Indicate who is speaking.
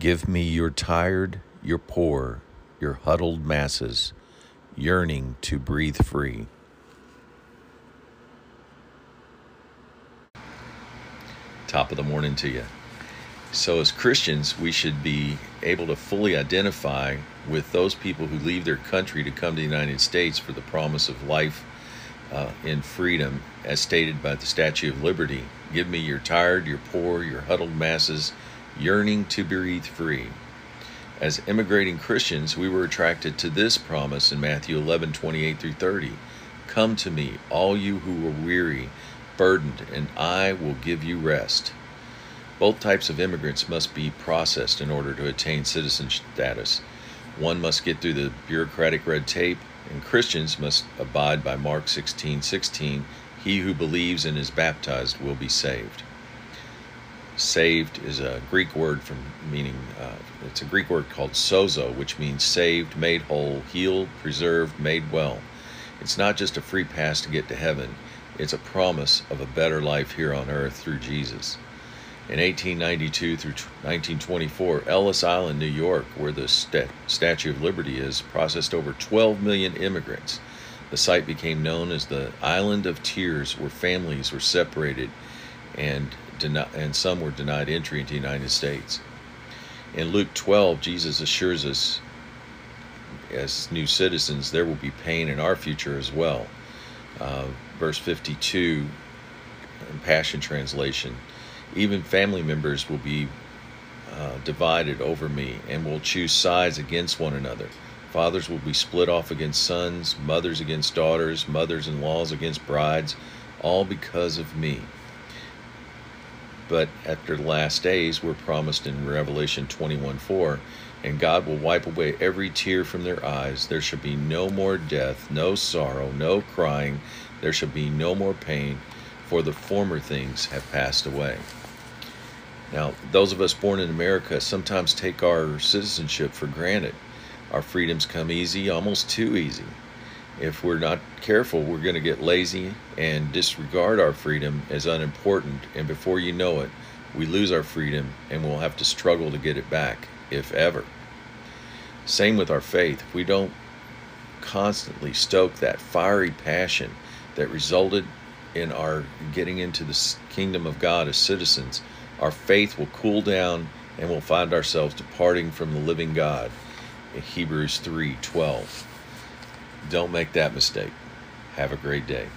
Speaker 1: Give me your tired, your poor, your huddled masses, yearning to breathe free. Top of the morning to you. So, as Christians, we should be able to fully identify with those people who leave their country to come to the United States for the promise of life uh, in freedom, as stated by the Statue of Liberty. Give me your tired, your poor, your huddled masses, yearning to breathe free. As immigrating Christians, we were attracted to this promise in Matthew 11 28 through 30. Come to me, all you who are weary, burdened, and I will give you rest. Both types of immigrants must be processed in order to attain citizen status. One must get through the bureaucratic red tape, and Christians must abide by Mark 16 16. He who believes and is baptized will be saved. Saved is a Greek word from meaning, uh, it's a Greek word called sozo, which means saved, made whole, healed, preserved, made well. It's not just a free pass to get to heaven, it's a promise of a better life here on earth through Jesus. In 1892 through 1924, Ellis Island, New York, where the St- Statue of Liberty is, processed over 12 million immigrants. The site became known as the Island of Tears, where families were separated and, deni- and some were denied entry into the United States. In Luke 12, Jesus assures us, as new citizens, there will be pain in our future as well. Uh, verse 52 in Passion Translation even family members will be uh, divided over me and will choose sides against one another. Fathers will be split off against sons, mothers against daughters, mothers in laws against brides, all because of me. But after the last days, we're promised in Revelation 21 4, and God will wipe away every tear from their eyes. There shall be no more death, no sorrow, no crying. There shall be no more pain, for the former things have passed away. Now, those of us born in America sometimes take our citizenship for granted. Our freedoms come easy, almost too easy. If we're not careful, we're going to get lazy and disregard our freedom as unimportant, and before you know it, we lose our freedom and we'll have to struggle to get it back, if ever. Same with our faith. If we don't constantly stoke that fiery passion that resulted in our getting into the kingdom of God as citizens, our faith will cool down and we'll find ourselves departing from the living God in Hebrews 3:12. Don't make that mistake. Have a great day.